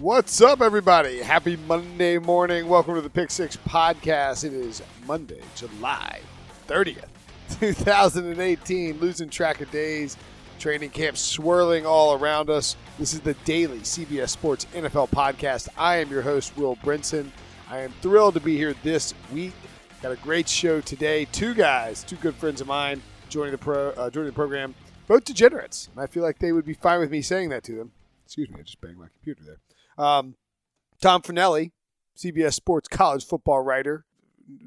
What's up, everybody? Happy Monday morning. Welcome to the Pick Six Podcast. It is Monday, July 30th, 2018. Losing track of days. Training camp swirling all around us. This is the daily CBS Sports NFL podcast. I am your host, Will Brinson. I am thrilled to be here this week. Got a great show today. Two guys, two good friends of mine, joining the pro, uh, joining the program. Both degenerates. And I feel like they would be fine with me saying that to them. Excuse me, I just banged my computer there. Um, Tom Fornelli, CBS Sports college football writer,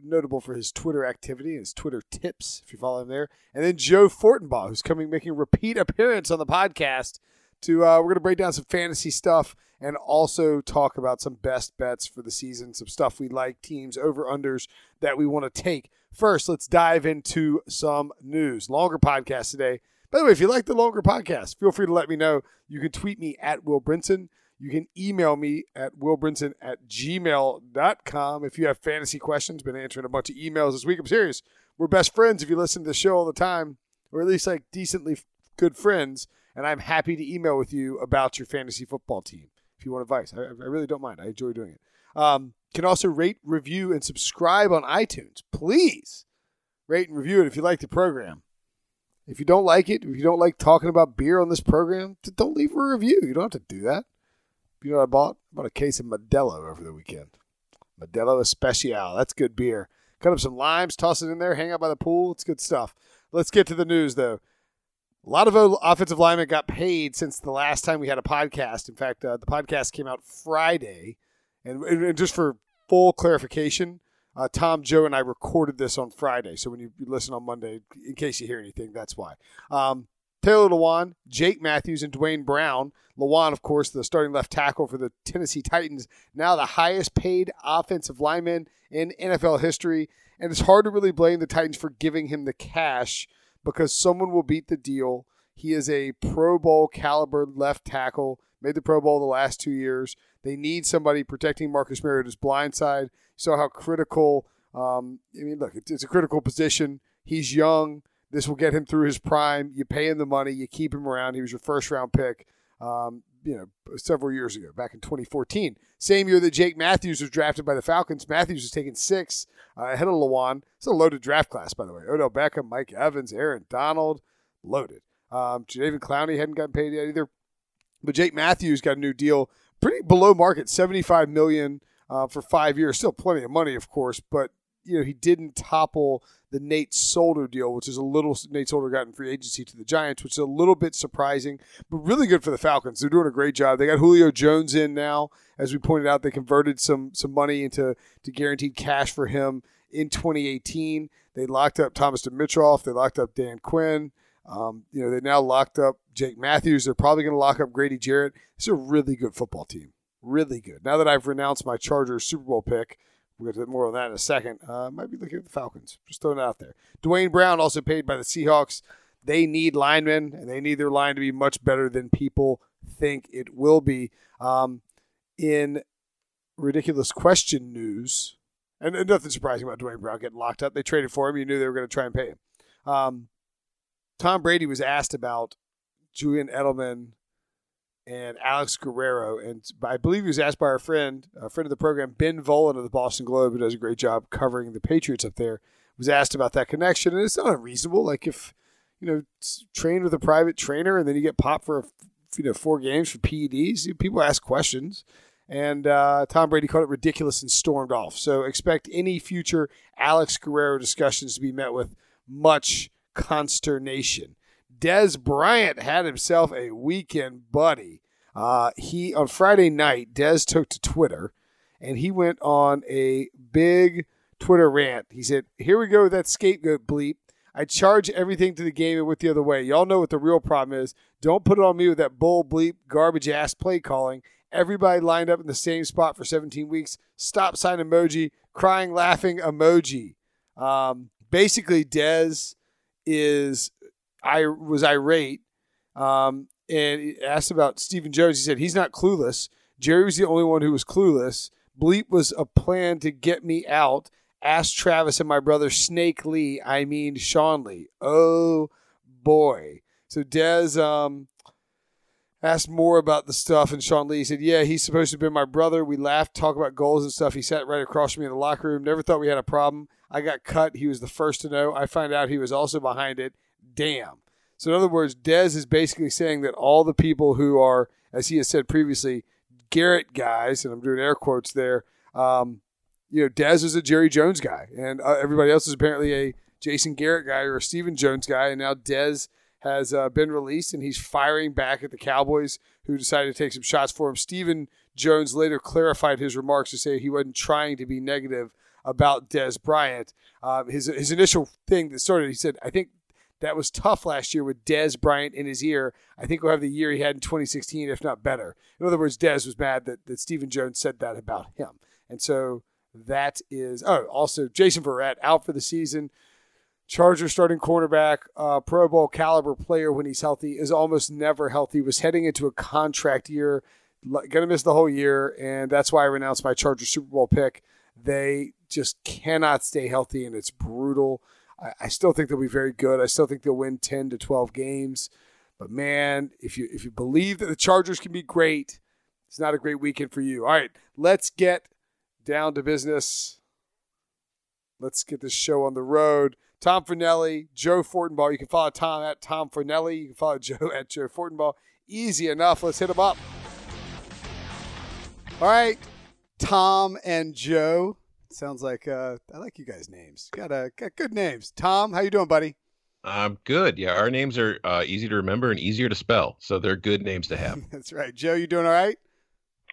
notable for his Twitter activity, and his Twitter tips, if you follow him there. And then Joe Fortenbaugh, who's coming making a repeat appearance on the podcast. To uh, we're going to break down some fantasy stuff and also talk about some best bets for the season, some stuff we like, teams over unders that we want to take. First, let's dive into some news. Longer podcast today. By the way, if you like the longer podcast, feel free to let me know. You can tweet me at Will Brinson. You can email me at willbrinson at gmail.com if you have fantasy questions. Been answering a bunch of emails this week. I'm serious. We're best friends if you listen to the show all the time, or at least like decently good friends. And I'm happy to email with you about your fantasy football team if you want advice. I, I really don't mind. I enjoy doing it. Um, can also rate, review, and subscribe on iTunes. Please rate and review it if you like the program. If you don't like it, if you don't like talking about beer on this program, don't leave a review. You don't have to do that. You know what I bought? I bought a case of Modelo over the weekend. Modelo Especial. That's good beer. Cut up some limes, toss it in there, hang out by the pool. It's good stuff. Let's get to the news, though. A lot of offensive linemen got paid since the last time we had a podcast. In fact, uh, the podcast came out Friday. And, and just for full clarification, uh, Tom, Joe, and I recorded this on Friday. So when you, listen on Monday, in case you hear anything, that's why. Um, Taylor Lewan, Jake Matthews, and Duane Brown. Lewan, of course, the starting left tackle for the Tennessee Titans, now the highest paid offensive lineman in NFL history. And it's hard to really blame the Titans for giving him the cash because someone will beat the deal. He is a Pro Bowl caliber left tackle, made the Pro Bowl the last two years. They need somebody protecting Marcus Mariota's blind side. You saw how critical, um, I mean, look, it's, it's a critical position. He's young. This will get him through his prime. You pay him the money, you keep him around. He was your first round pick, um, you know, several years ago, back in 2014. Same year that Jake Matthews was drafted by the Falcons. Matthews was taken six uh, ahead of Lewan. It's a loaded draft class, by the way. Odell Beckham, Mike Evans, Aaron Donald, loaded. Um, Jadeveon Clowney hadn't gotten paid yet either. But Jake Matthews got a new deal, pretty below market, 75 million uh, for five years. Still plenty of money, of course, but you know he didn't topple the Nate Solder deal, which is a little Nate Solder got in free agency to the Giants, which is a little bit surprising, but really good for the Falcons. They're doing a great job. They got Julio Jones in now, as we pointed out. They converted some some money into to guaranteed cash for him in 2018. They locked up Thomas Dimitroff. They locked up Dan Quinn. Um, you know, they now locked up Jake Matthews. They're probably going to lock up Grady Jarrett. It's a really good football team. Really good. Now that I've renounced my Chargers Super Bowl pick, We'll get more on that in a second. Uh, might be looking at the Falcons. Just throwing it out there. Duane Brown also paid by the Seahawks. They need linemen, and they need their line to be much better than people think it will be. Um, in ridiculous question news, and, and, nothing surprising about Duane Brown getting locked up. They traded for him. You knew they were going to try and pay him. Um, Tom Brady was asked about Julian Edelman and Alex Guerrero. And I believe he was asked by our friend, a friend of the program, Ben Volin of the Boston Globe, who does a great job covering the Patriots up there, was asked about that connection. And it's not unreasonable. Like if, you know, trained with a private trainer and then you get popped for, you know, four games for PEDs, people ask questions. And uh, Tom Brady called it ridiculous and stormed off. So expect any future Alex Guerrero discussions to be met with much consternation. Dez Bryant had himself a weekend buddy. Uh, he on Friday night, Dez took to Twitter, and he went on a big Twitter rant. He said, "Here we go with that scapegoat bleep. I charge everything to the game and went the other way. Y'all know what the real problem is. Don't put it on me with that bull bleep garbage ass play calling. Everybody lined up in the same spot for 17 weeks. Stop sign emoji, crying, laughing emoji. Um, basically, Dez is I was irate um, and asked about Stephen Jones. He said he's not clueless. Jerry was the only one who was clueless. Bleep was a plan to get me out. Ask Travis and my brother Snake Lee. I mean Sean Lee. Oh boy. So Dez, um, asked more about the stuff, and Sean Lee said, "Yeah, he's supposed to have been my brother. We laughed, talk about goals and stuff. He sat right across from me in the locker room. Never thought we had a problem. I got cut. He was the first to know. I find out he was also behind it. Damn." So in other words, Dez is basically saying that all the people who are, as he has said previously, Garrett guys, and I'm doing air quotes there. Um, you know, Dez is a Jerry Jones guy, and uh, everybody else is apparently a Jason Garrett guy or a Stephen Jones guy, and now Dez has uh, been released and he's firing back at the Cowboys who decided to take some shots for him. Stephen Jones later clarified his remarks to say he wasn't trying to be negative about Dez Bryant. Um, his his initial thing that started, he said, I think that was tough last year with Dez Bryant in his ear. I think we'll have the year he had in 2016, if not better. In other words, Dez was mad that, that Stephen Jones said that about him. And so that is, oh, also Jason Verrett out for the season. Charger starting cornerback, uh, Pro Bowl caliber player when he's healthy, is almost never healthy. Was heading into a contract year, going to miss the whole year, and that's why I renounced my Charger Super Bowl pick. They just cannot stay healthy, and it's brutal. I, I still think they'll be very good. I still think they'll win ten to twelve games. But man, if you if you believe that the Chargers can be great, it's not a great weekend for you. All right, let's get down to business. Let's get this show on the road. Tom Fornelli, Joe Fortenbaugh. You can follow Tom at Tom Fornelli. You can follow Joe at Joe Fortenbaugh. Easy enough. Let's hit them up. All right, Tom and Joe. Sounds like uh, I like you guys' names. Got a got good names. Tom, how you doing, buddy? I'm good. Yeah, our names are uh, easy to remember and easier to spell, so they're good names to have. That's right. Joe, you doing all right?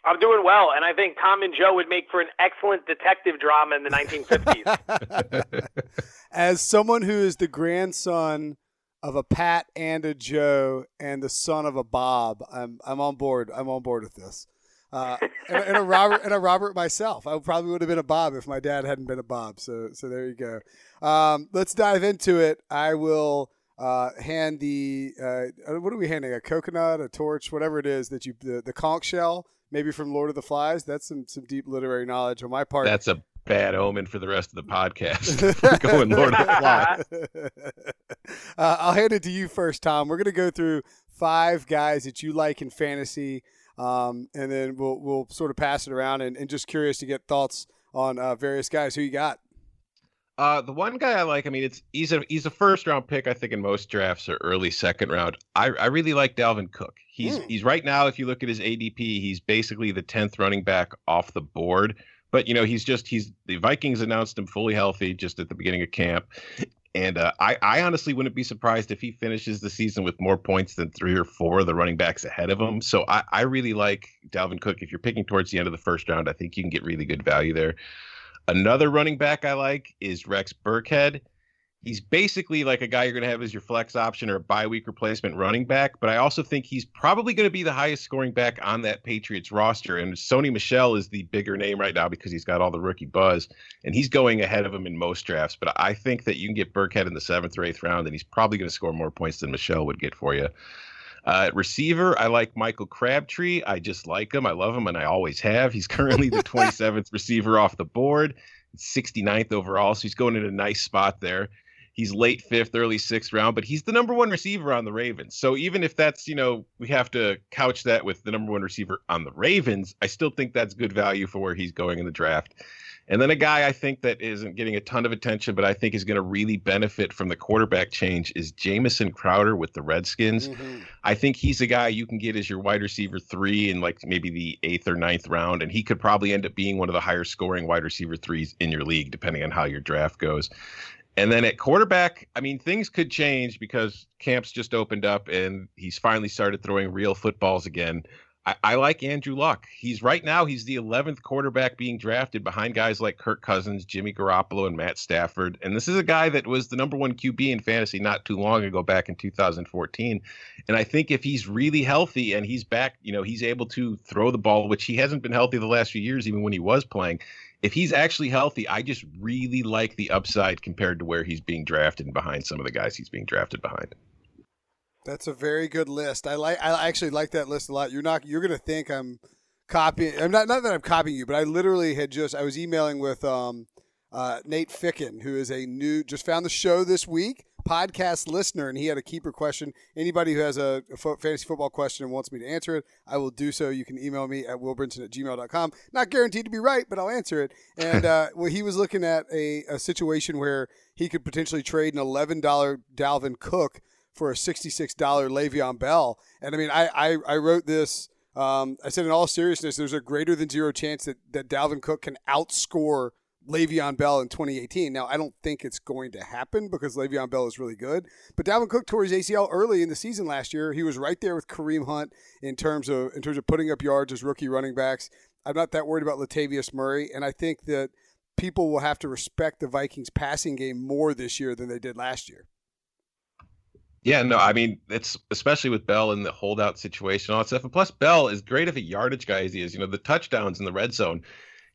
I'm doing well, and I think Tom and Joe would make for an excellent detective drama in the 1950s. As someone who is the grandson of a Pat and a Joe and the son of a Bob, I'm I'm on board. I'm on board with this. Uh, and, and, a Robert and a Robert myself. I probably would have been a Bob if my dad hadn't been a Bob. So so there you go. Um, let's dive into it. I will uh, hand the uh, what are we handing? A coconut, a torch, whatever it is that you the, the conch shell maybe from Lord of the Flies. That's some some deep literary knowledge on my part. That's a bad omen for the rest of the podcast. going Lord of the Flies. Uh, I'll hand it to you first, Tom. We're going to go through five guys that you like in fantasy, um, and then we'll we'll sort of pass it around. And, and just curious to get thoughts on uh, various guys. Who you got? Uh, the one guy I like, I mean, it's he's a he's a first round pick, I think, in most drafts or early second round. I, I really like Dalvin Cook. He's mm. he's right now, if you look at his ADP, he's basically the tenth running back off the board. But you know, he's just he's the Vikings announced him fully healthy just at the beginning of camp. And uh, I, I honestly wouldn't be surprised if he finishes the season with more points than three or four of the running backs ahead of him. So I, I really like Dalvin Cook. If you're picking towards the end of the first round, I think you can get really good value there. Another running back I like is Rex Burkhead. He's basically like a guy you're going to have as your flex option or a bye week replacement running back, but I also think he's probably going to be the highest scoring back on that Patriots roster. And Sony Michel is the bigger name right now because he's got all the rookie buzz and he's going ahead of him in most drafts. But I think that you can get Burkhead in the seventh or eighth round, and he's probably going to score more points than Michel would get for you. Uh, receiver, I like Michael Crabtree. I just like him. I love him, and I always have. He's currently the 27th receiver off the board, 69th overall, so he's going in a nice spot there. He's late fifth, early sixth round, but he's the number one receiver on the Ravens. So even if that's, you know, we have to couch that with the number one receiver on the Ravens, I still think that's good value for where he's going in the draft. And then a guy I think that isn't getting a ton of attention, but I think is going to really benefit from the quarterback change is Jamison Crowder with the Redskins. Mm-hmm. I think he's a guy you can get as your wide receiver three in like maybe the eighth or ninth round, and he could probably end up being one of the higher scoring wide receiver threes in your league, depending on how your draft goes. And then at quarterback, I mean, things could change because camps just opened up and he's finally started throwing real footballs again. I, I, like Andrew Luck. He's right now he's the 11th quarterback being drafted behind guys like Kirk Cousins, Jimmy Garoppolo, and Matt Stafford. And this is a guy that was the number one QB in fantasy not too long ago, back in 2014. And I think if he's really healthy and he's back, you know, he's able to throw the ball, which he hasn't been healthy the last few years, even when he was playing. If he's actually healthy, I just really like the upside compared to where he's being drafted and behind some of the guys he's being drafted behind. That's a very good list. I like. I actually like that list a lot. You're not. You're gonna think I'm copying. I'm not. Not that I'm copying you, but I literally had just. I was emailing with um, uh, Nate Ficken, who is a new. Just found the show this week. Podcast listener, and he had a keeper question. Anybody who has a, a fantasy football question and wants me to answer it, I will do so. You can email me at willbrinson at gmail.com. Not guaranteed to be right, but I'll answer it. And uh, well, he was looking at a, a situation where he could potentially trade an $11 Dalvin Cook for a $66 Le'Veon Bell. And I mean, I, I, I wrote this. Um, I said, in all seriousness, there's a greater than zero chance that, that Dalvin Cook can outscore Le'Veon Bell in 2018. Now, I don't think it's going to happen because Le'Veon Bell is really good. But Dalvin Cook tore his ACL early in the season last year. He was right there with Kareem Hunt in terms of in terms of putting up yards as rookie running backs. I'm not that worried about Latavius Murray, and I think that people will have to respect the Vikings passing game more this year than they did last year. Yeah, no, I mean it's especially with Bell in the holdout situation, all that stuff. And plus, Bell is great of a yardage guy as he is. You know, the touchdowns in the red zone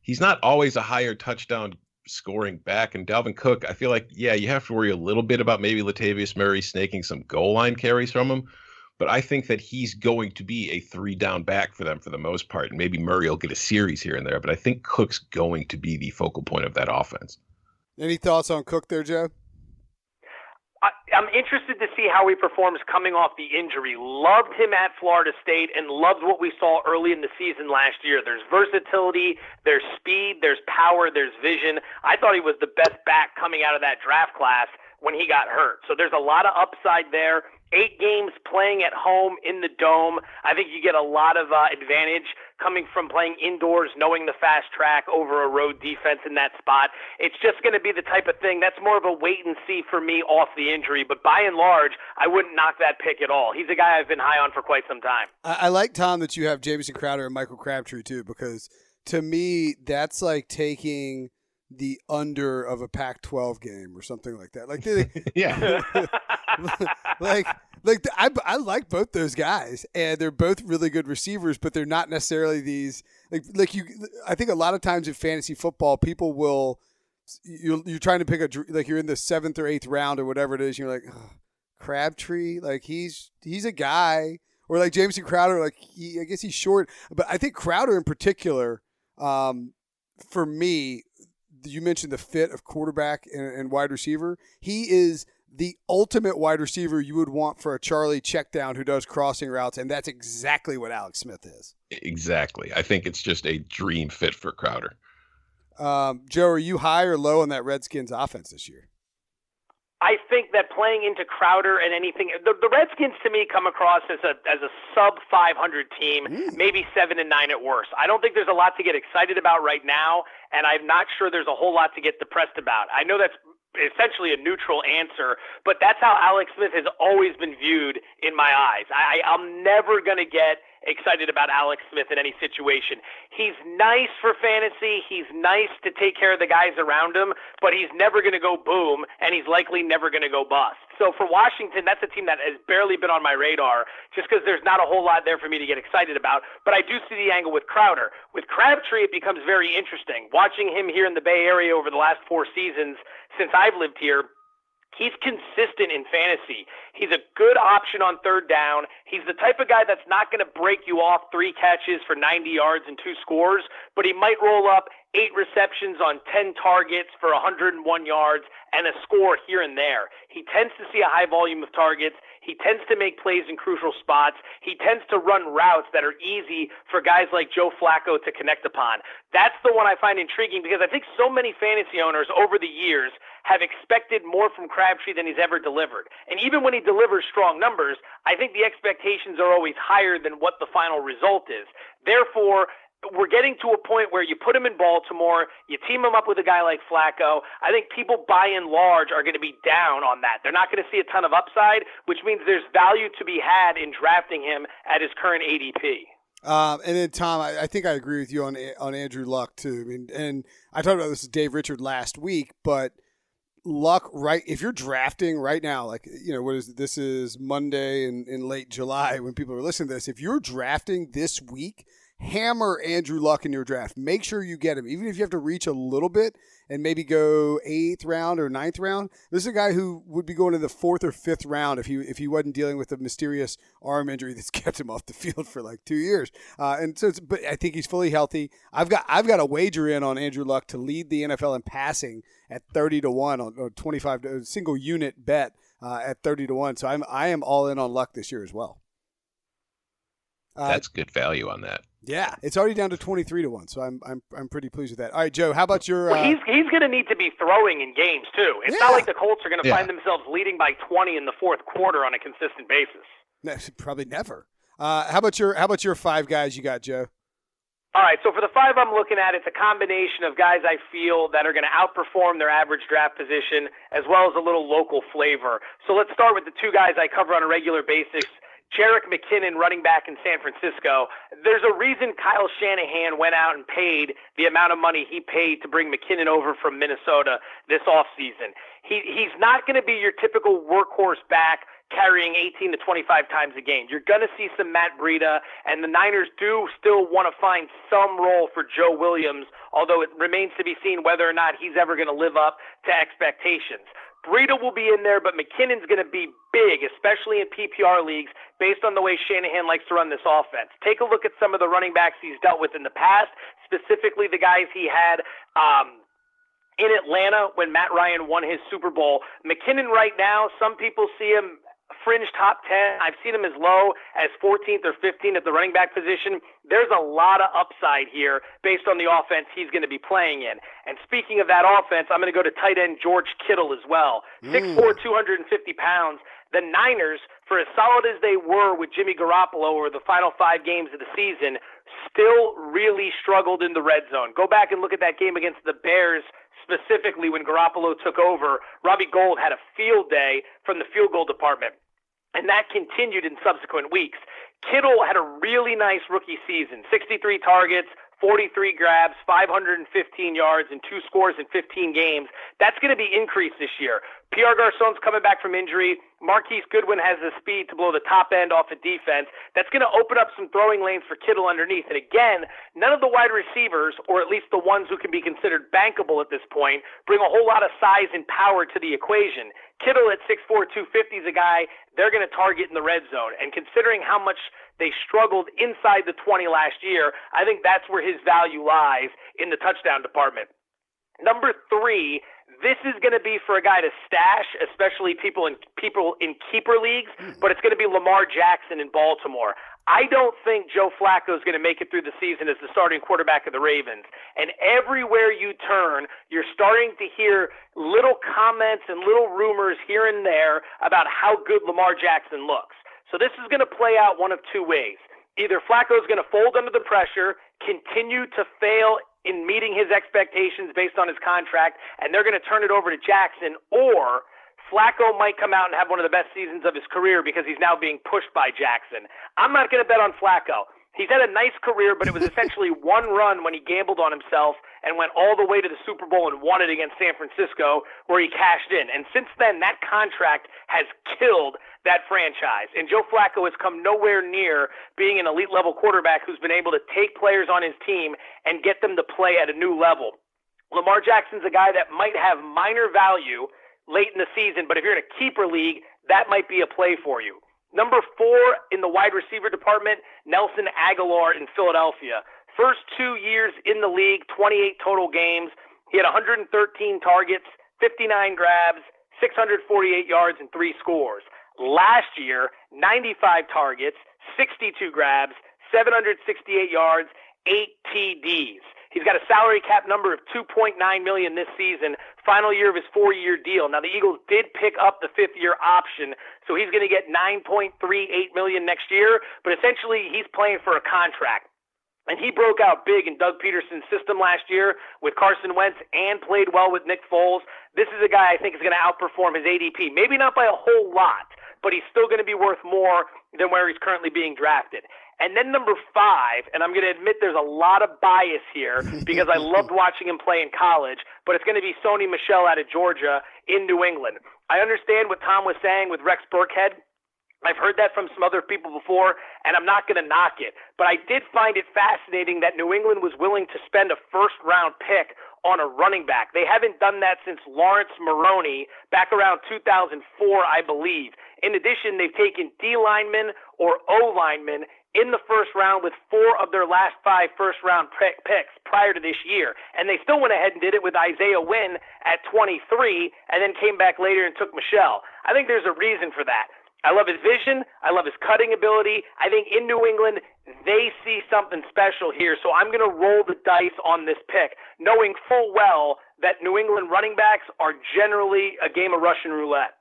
he's not always a higher touchdown scoring back. And Dalvin Cook, I feel like, yeah, you have to worry a little bit about maybe Latavius Murray snaking some goal line carries from him. But I think that he's going to be a three down back for them for the most part. And maybe Murray will get a series here and there. But I think Cook's going to be the focal point of that offense. Any thoughts on Cook there, Joe? I, am interested to see how he performs coming off the injury. Loved him at Florida State and loved what we saw early in the season last year. There's versatility, there's speed, there's power, there's vision. I thought he was the best back coming out of that draft class when he got hurt. So there's a lot of upside there eight games playing at home in the dome. I think you get a lot of uh, advantage coming from playing indoors, knowing the fast track over a road defense in that spot. It's just going to be the type of thing that's more of a wait and see for me off the injury. But by and large, I wouldn't knock that pick at all. He's a guy I've been high on for quite some time. I, I like Tom that you have Jamison Crowder and Michael Crabtree too, because to me that's like taking the under of a Pac-12 game or something like that. Like, they, yeah, like, like I, I like both those guys, and they're both really good receivers, but they're not necessarily these like like you. I think a lot of times in fantasy football, people will you're you're trying to pick a like you're in the seventh or eighth round or whatever it is. You're like oh, Crabtree, like he's he's a guy, or like Jamison Crowder, like he I guess he's short, but I think Crowder in particular. Um, for me, you mentioned the fit of quarterback and, and, wide receiver. He is the ultimate wide receiver you would want for a Charlie checkdown who does crossing routes, and that's exactly what Alex Smith is. Exactly. I think it's just a dream fit for Crowder. Um, Joe, are you high or low on that Redskins offense this year? I think that playing into Crowder and anything, the, the Redskins to me come across as a as a sub 500 team, mm. maybe seven and nine at worst. I don't think there's a lot to get excited about right now, and I'm not sure there's a whole lot to get depressed about. I know that's essentially a neutral answer, but that's how Alex Smith has always been viewed in my eyes. I, I'm never going to get excited about Alex Smith in any situation. He's nice for fantasy. He's nice to take care of the guys around him, but he's never going to go boom, and he's likely never going to go bust. So for Washington, that's a team that has barely been on my radar just because there's not a whole lot there for me to get excited about. But I do see the angle with Crowder. With Crabtree, it becomes very interesting. Watching him here in the Bay Area over the last four seasons since I've lived here, He's consistent in fantasy. He's a good option on third down. He's the type of guy that's not going to break you off three catches for 90 yards and two scores, but he might roll up eight receptions on 10 targets for 101 yards and a score here and there. He tends to see a high volume of targets. He tends to make plays in crucial spots. He tends to run routes that are easy for guys like Joe Flacco to connect upon. That's the one I find intriguing because I think so many fantasy owners over the years have expected more from Crabtree than he's ever delivered. And even when he delivers strong numbers, I think the expectations are always higher than what the final result is. Therefore, we're getting to a point where you put him in Baltimore, you team him up with a guy like Flacco. I think people by and large are going to be down on that. They're not going to see a ton of upside, which means there's value to be had in drafting him at his current ADP. Um, and then Tom, I, I, think I agree with you on on Andrew Luck too. I mean, and I talked about this with Dave Richard last week, but Luck right if you're drafting right now, like you know what is this is Monday in, in late July when people are listening to this. If you're drafting this week, hammer Andrew Luck in your draft. Make sure you get him, even if you have to reach a little bit and maybe go eighth round or ninth round. This is a guy who would be going to the fourth or fifth round if he if he wasn't dealing with a mysterious arm injury that's kept him off the field for like two years. Uh, and so, but I think he's fully healthy. I've got I've got a wager in on Andrew Luck to lead the NFL in passing at thirty to one on, twenty five single unit bet uh, at thirty to one. So I'm I am all in on Luck this year as well. Uh, That's good value on that. Yeah, it's already down to twenty three to one, so I'm I'm I'm pretty pleased with that. All right, Joe, how about your? Well, he's uh, he's going to need to be throwing in games too. It's yeah. not like the Colts are going to yeah. find themselves leading by twenty in the fourth quarter on a consistent basis. No, probably never. Uh, how about your how about your five guys you got, Joe? All right, so for the five I'm looking at, it's a combination of guys I feel that are going to outperform their average draft position, as well as a little local flavor. So let's start with the two guys I cover on a regular basis. Jerick McKinnon, running back in San Francisco. There's a reason Kyle Shanahan went out and paid the amount of money he paid to bring McKinnon over from Minnesota this offseason. He, he's not going to be your typical workhorse back carrying 18 to 25 times a game. You're going to see some Matt Breida, and the Niners do still want to find some role for Joe Williams, although it remains to be seen whether or not he's ever going to live up to expectations. Breida will be in there, but McKinnon's going to be big, especially in PPR leagues, based on the way Shanahan likes to run this offense. Take a look at some of the running backs he's dealt with in the past, specifically the guys he had. Um, in Atlanta, when Matt Ryan won his Super Bowl, McKinnon right now, some people see him fringe top 10. I've seen him as low as 14th or 15th at the running back position. There's a lot of upside here based on the offense he's going to be playing in. And speaking of that offense, I'm going to go to tight end George Kittle as well. Mm. 6'4, 250 pounds. The Niners, for as solid as they were with Jimmy Garoppolo over the final five games of the season, still really struggled in the red zone. Go back and look at that game against the Bears specifically when Garoppolo took over. Robbie Gould had a field day from the field goal department. And that continued in subsequent weeks. Kittle had a really nice rookie season 63 targets, 43 grabs, 515 yards, and two scores in 15 games. That's going to be increased this year. Pierre Garcon's coming back from injury. Marquise Goodwin has the speed to blow the top end off a of defense. That's going to open up some throwing lanes for Kittle underneath. And again, none of the wide receivers, or at least the ones who can be considered bankable at this point, bring a whole lot of size and power to the equation. Kittle at 6'4, 250 is a guy they're going to target in the red zone. And considering how much they struggled inside the 20 last year, I think that's where his value lies in the touchdown department. Number three, this is going to be for a guy to stash, especially people in people in keeper leagues, hmm. but it's going to be Lamar Jackson in Baltimore. I don't think Joe Flacco is going to make it through the season as the starting quarterback of the Ravens. And everywhere you turn, you're starting to hear little comments and little rumors here and there about how good Lamar Jackson looks. So this is going to play out one of two ways. Either Flacco is going to fold under the pressure, continue to fail in meeting his expectations based on his contract, and they're going to turn it over to Jackson, or Flacco might come out and have one of the best seasons of his career because he's now being pushed by Jackson. I'm not going to bet on Flacco. He's had a nice career, but it was essentially one run when he gambled on himself and went all the way to the Super Bowl and won it against San Francisco, where he cashed in. And since then, that contract has killed that franchise. And Joe Flacco has come nowhere near being an elite level quarterback who's been able to take players on his team and get them to play at a new level. Lamar Jackson's a guy that might have minor value late in the season, but if you're in a keeper league, that might be a play for you. Number four in the wide receiver department, Nelson Agholor in Philadelphia. First two years in the league, 28 total games. He had 113 targets, 59 grabs, 648 yards, and three scores. Last year, 95 targets, 62 grabs, 768 yards, eight TDs. He's got a salary cap number of 2.9 million this season, final year of his four-year deal. Now the Eagles did pick up the fifth-year option, so he's going to get 9.38 million next year. But essentially, he's playing for a contract. And he broke out big in Doug Pederson's system last year with Carson Wentz and played well with Nick Foles. This is a guy I think is going to outperform his ADP. Maybe not by a whole lot, but he's still going to be worth more than where he's currently being drafted. And then number five, and I'm going to admit there's a lot of bias here because I loved watching him play in college, but it's going to be Sony Michel out of Georgia in New England. I understand what Tom was saying with Rex Burkhead. I've heard that from some other people before, and I'm not going to knock it. But I did find it fascinating that New England was willing to spend a first round pick on a running back. They haven't done that since Laurence Maroney back around 2004, I believe. In addition, they've taken D linemen or O linemen in the first round with four of their last five first round picks prior to this year. And they still went ahead and did it with Isaiah Wynn at 23 and then came back later and took Michel. I think there's a reason for that. I love his vision. I love his cutting ability. I think in New England, they see something special here. So I'm going to roll the dice on this pick, knowing full well that New England running backs are generally a game of Russian roulette.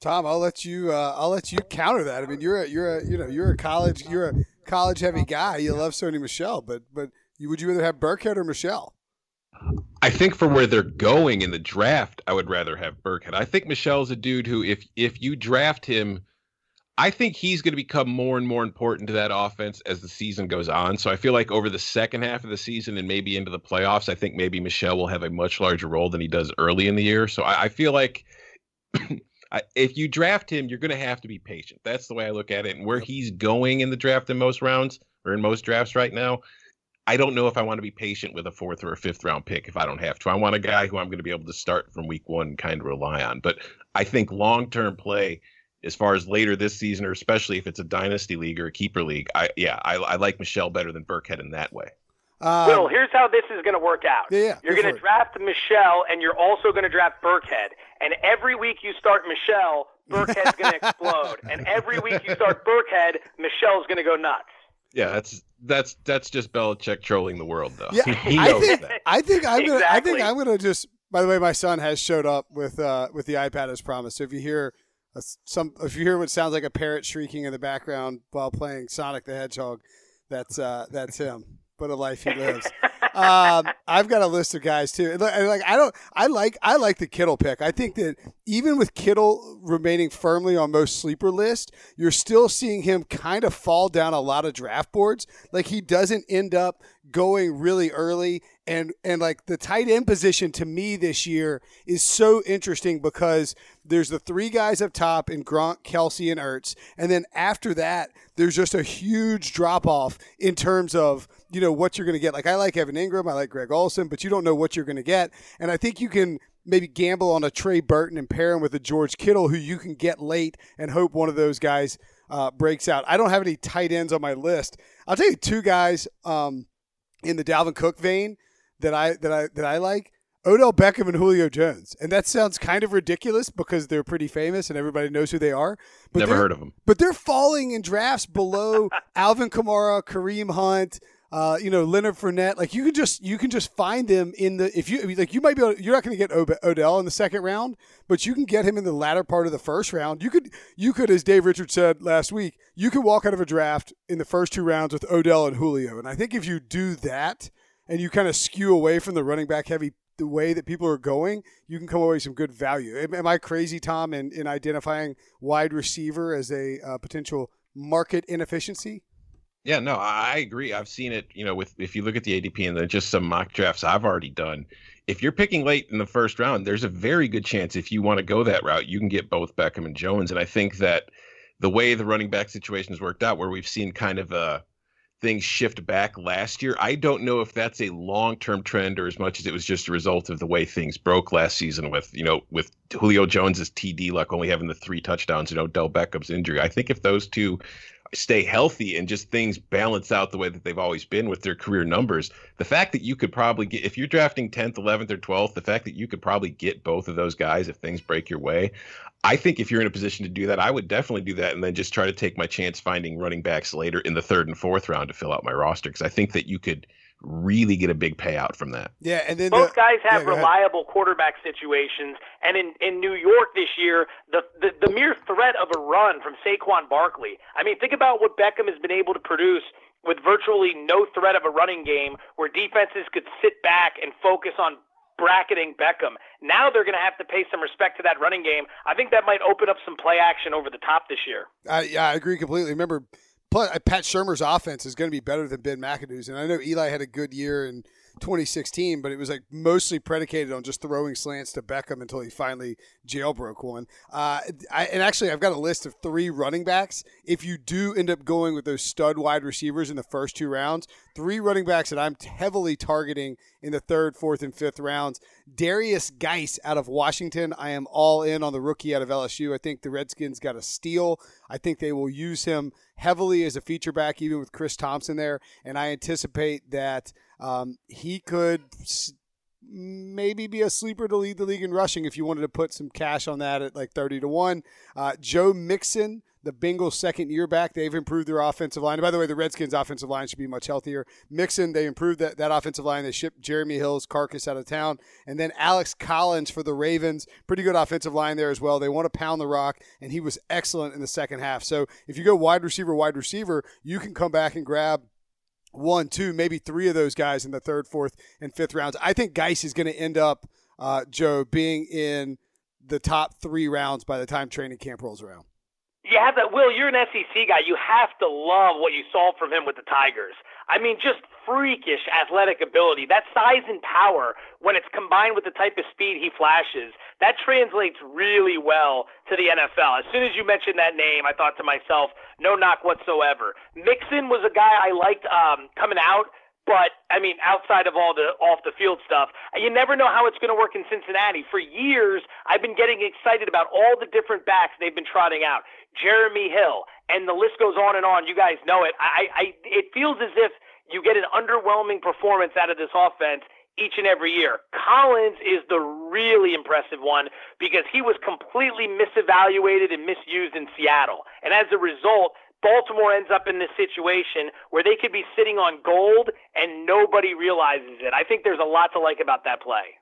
Tom, I'll let you. Uh, I'll let you counter that. I mean, you're a, you're a, you know, you're a college, you're a college heavy guy. You love Sony Michel, but but would you rather have Burkhead or Michel? I think for where they're going in the draft, I would rather have Burkhead. I think Michel's a dude who, if if you draft him, I think he's going to become more and more important to that offense as the season goes on. So I feel like over the second half of the season and maybe into the playoffs, I think maybe Michel will have a much larger role than he does early in the year. So I, I feel like. if you draft him, you're going to have to be patient. That's the way I look at it. And where he's going in the draft in most rounds or in most drafts right now, I don't know if I want to be patient with a fourth or a fifth round pick if I don't have to. I want a guy who I'm going to be able to start from week one and kind of rely on. But I think long term play, as far as later this season, or especially if it's a dynasty league or a keeper league, I yeah, I, I like Michel better than Burkhead in that way. Um, Will, here's how this is going to work out. Yeah, yeah you're going to draft Michel, and you're also going to draft Burkhead. And every week you start Michel, Burkhead's going to explode. And every week you start Burkhead, Michel's going to go nuts. Yeah, that's that's that's just Belichick trolling the world, though. Yeah, he knows I think, that. I think I'm gonna. I think I'm gonna just. By the way, my son has showed up with uh, with the iPad as promised. So if you hear a, some, if you hear what sounds like a parrot shrieking in the background while playing Sonic the Hedgehog, that's uh, that's him. But a life he lives. um, I've got a list of guys too. Like I don't, I like I like the Kittle pick. I think that even with Kittle remaining firmly on most sleeper list, you're still seeing him kind of fall down a lot of draft boards. Like he doesn't end up going really early and and like the tight end position to me this year is so interesting because there's the three guys up top in Gronk, Kelce, and Ertz, and then after that, there's just a huge drop off in terms of you know what you're going to get. Like I like Evan Engram, I like Greg Olsen, but you don't know what you're going to get, and I think you can maybe gamble on a Trey Burton and pair him with a George Kittle who you can get late and hope one of those guys uh, breaks out. I don't have any tight ends on my list. I'll tell you two guys. Um, in the Dalvin Cook vein that I that I that I like. Odell Beckham and Julio Jones, and that sounds kind of ridiculous because they're pretty famous and everybody knows who they are. But Never heard of them. But they're falling in drafts below Alvin Kamara, Kareem Hunt, uh, you know Leonard Fournette. Like you can just you can just find them in the if you like you might be able, you're not going to get Odell in the second round, but you can get him in the latter part of the first round. You could you could as Dave Richards said last week, you could walk out of a draft in the first two rounds with Odell and Julio, and I think if you do that and you kind of skew away from the running back heavy the way that people are going, you can come away with some good value. Am, am I crazy, Tom, in, in identifying wide receiver as a uh, potential market inefficiency? Yeah, no, I agree. I've seen it, you know, with if you look at the ADP and then just some mock drafts I've already done. If you're picking late in the first round, there's a very good chance if you want to go that route, you can get both Beckham and Jones. And I think that the way the running back situation has worked out, where we've seen kind of a things shift back last year. I don't know if that's a long-term trend or as much as it was just a result of the way things broke last season with, you know, with Julio Jones's TD luck only having the three touchdowns and Odell Beckham's injury. I think if those two stay healthy and just things balance out the way that they've always been with their career numbers. The fact that you could probably get, if you're drafting 10th, 11th, or 12th, the fact that you could probably get both of those guys if things break your way, I think if you're in a position to do that, I would definitely do that and then just try to take my chance finding running backs later in the third and fourth round to fill out my roster because I think that you could really get a big payout from that. Yeah, and then both the, guys have yeah, reliable quarterback situations, and in in New York this year, the, the the mere threat of a run from Saquon Barkley. I mean, think about what Beckham has been able to produce with virtually no threat of a running game, where defenses could sit back and focus on bracketing Beckham. Now they're going to have to pay some respect to that running game. I think that might open up some play action over the top this year. Uh, yeah, I agree completely. Remember, Plus, uh, Pat Shurmur's offense is going to be better than Ben McAdoo's, and I know Eli had a good year, and 2016, but it was like mostly predicated on just throwing slants to Beckham until he finally jailbroke one. Uh, I, and actually, I've got a list of three running backs. If you do end up going with those stud wide receivers in the first two rounds, three running backs that I'm heavily targeting in the third, fourth, and fifth rounds. Darius Guice out of Washington. I am all in on the rookie out of LSU. I think the Redskins got a steal. I think they will use him heavily as a feature back, even with Chris Thompson there. And I anticipate that um, he could maybe be a sleeper to lead the league in rushing if you wanted to put some cash on that at like 30 to 1. Uh, Joe Mixon the Bengals' second year back. They've improved their offensive line. And by the way, the Redskins' offensive line should be much healthier. Mixon, they improved that, that offensive line. They shipped Jeremy Hill's carcass out of town. And then Alex Collins for the Ravens. Pretty good offensive line there as well. They want to pound the rock, and he was excellent in the second half. So if you go wide receiver, wide receiver, you can come back and grab one, two, maybe three of those guys in the third, fourth, and fifth rounds. I think Guice is going to end up, uh, Joe, being in the top three rounds by the time training camp rolls around you have that. Will, you're an SEC guy. You have to love what you saw from him with the Tigers. I mean, just freakish athletic ability. That size and power, when it's combined with the type of speed he flashes, that translates really well to the NFL. As soon as you mentioned that name, I thought to myself, no knock whatsoever. Mixon was a guy I liked um, coming out. But I mean, outside of all the off the field stuff, you never know how it's going to work in Cincinnati. For years, I've been getting excited about all the different backs they've been trotting out. Jeremy Hill, and the list goes on and on. You guys know it. I, I it feels as if you get an underwhelming performance out of this offense each and every year. Collins is the really impressive one because he was completely misevaluated and misused in Seattle. And as a result, Baltimore ends up in this situation where they could be sitting on gold and nobody realizes it. I think there's a lot to like about that play.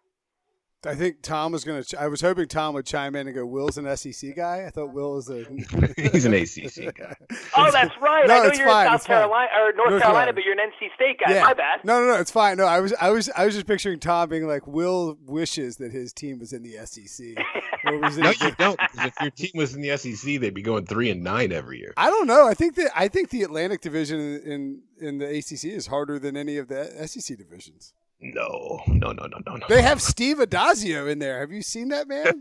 I think Tom was going to. I was hoping Tom would chime in and go, "Will's an SEC guy." I thought Will was a. He's an ACC guy. oh, that's right. No, I know you're fine, in South Carolina or North, North Carolina, Carolina, but you're an NC State guy. Yeah. My bad. No, no, no. It's fine. No, I was, I was, I was just picturing Tom being like, "Will wishes that his team was in the SEC." no, you don't. if your team was in the SEC, they'd be going three and nine every year. I don't know. I think that I think the Atlantic Division in in the ACC is harder than any of the SEC divisions. No, no, no, no, no, no. They have Steve Addazio in there. Have you seen that man?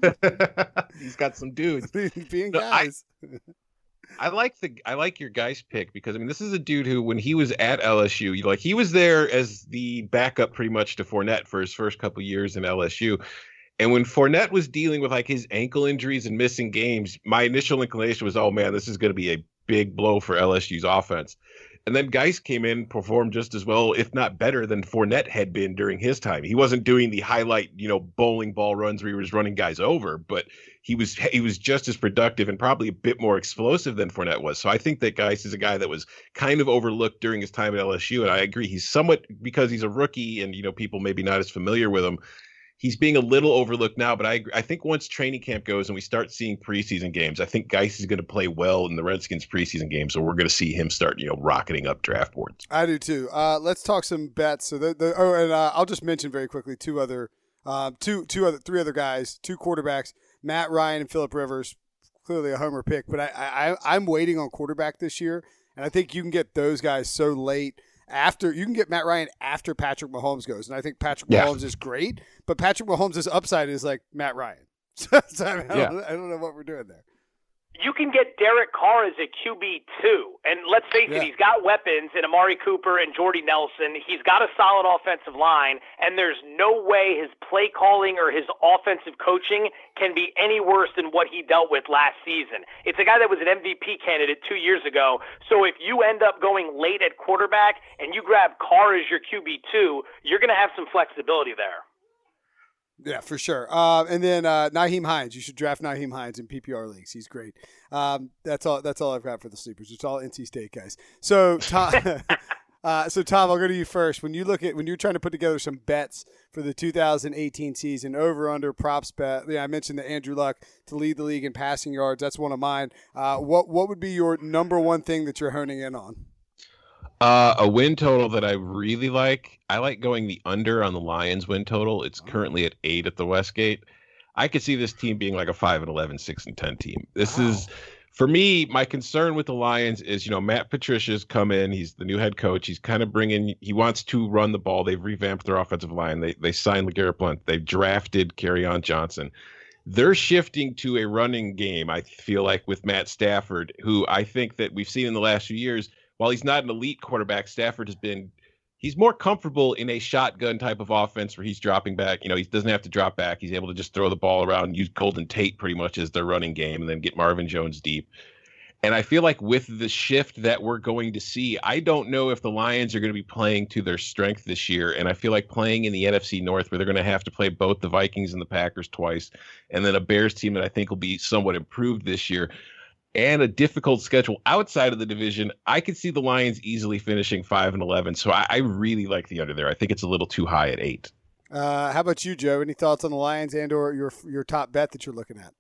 He's got some dudes being no, guys. I, I, like the I like your guys pick because I mean this is a dude who when he was at LSU, like he was there as the backup pretty much to Fournette for his first couple years in LSU. And when Fournette was dealing with like his ankle injuries and missing games, my initial inclination was, oh man, this is going to be a big blow for LSU's offense. And then Guice came in, performed just as well, if not better, than Fournette had been during his time. He wasn't doing the highlight, you know, bowling ball runs where he was running guys over, but he was he was just as productive and probably a bit more explosive than Fournette was. So I think that Guice is a guy that was kind of overlooked during his time at LSU, and I agree he's somewhat because he's a rookie and you know people maybe not as familiar with him he's being a little overlooked now, but I I think once training camp goes and we start seeing preseason games, I think Guice is going to play well in the Redskins preseason game, so we're going to see him start you know rocketing up draft boards. I do too. Uh, let's talk some bets. So the, the oh, and uh, I'll just mention very quickly two other, uh, two two other three other guys, two quarterbacks, Matt Ryan and Philip Rivers. Clearly a homer pick, but I, I I'm waiting on quarterback this year, and I think you can get those guys so late after you can get Matt Ryan after Patrick Mahomes goes, and I think Patrick yeah. Mahomes is great, but Patrick Mahomes' upside is like Matt Ryan. so I, mean, I, yeah. don't, I don't know what we're doing there you can get Derek Carr as a QB too. And let's face yeah. it, he's got weapons in Amari Cooper and Jordy Nelson. He's got a solid offensive line, and there's no way his play calling or his offensive coaching can be any worse than what he dealt with last season. It's a guy that was an MVP candidate two years ago. So if you end up going late at quarterback and you grab Carr as your QB two, you're going to have some flexibility there. Yeah, for sure. Uh, and then uh, Nyheim Hines. You should draft Nyheim Hines in PPR leagues. He's great. Um, that's all. That's all I've got for the sleepers. It's all NC State guys. So Tom, uh, so Tom, I'll go to you first. When you look at when you're trying to put together some bets for the 2018 season, over under props bet. Yeah, I mentioned the Andrew Luck to lead the league in passing yards. That's one of mine. Uh, what what would be your number one thing that you're honing in on? Uh, a win total that I really like. I like going the under on the Lions win total. It's oh. currently at eight at the Westgate. I could see this team being like a five and 11, 6 and ten team. This wow. is for me, my concern with the Lions is, you know, Matt Patricia's come in. He's the new head coach. He's kind of bringing. He wants to run the ball. They've revamped their offensive line. They they signed LeGarrette Blunt. They've drafted on Johnson. They're shifting to a running game. I feel like with Matt Stafford, who I think that we've seen in the last few years. While he's not an elite quarterback, Stafford has been he's more comfortable in a shotgun type of offense where he's dropping back. You know, he doesn't have to drop back. He's able to just throw the ball around use Golden Tate pretty much as their running game and then get Marvin Jones deep. And I feel like with the shift that we're going to see, I don't know if the Lions are going to be playing to their strength this year. And I feel like playing in the NFC North, where they're going to have to play both the Vikings and the Packers twice, and then a Bears team that I think will be somewhat improved this year and a difficult schedule outside of the division, I could see the Lions easily finishing five and eleven. So I, I really like the under there. I think it's a little too high at eight. Uh, how about you, Joe? Any thoughts on the Lions and or your your top bet that you're looking at?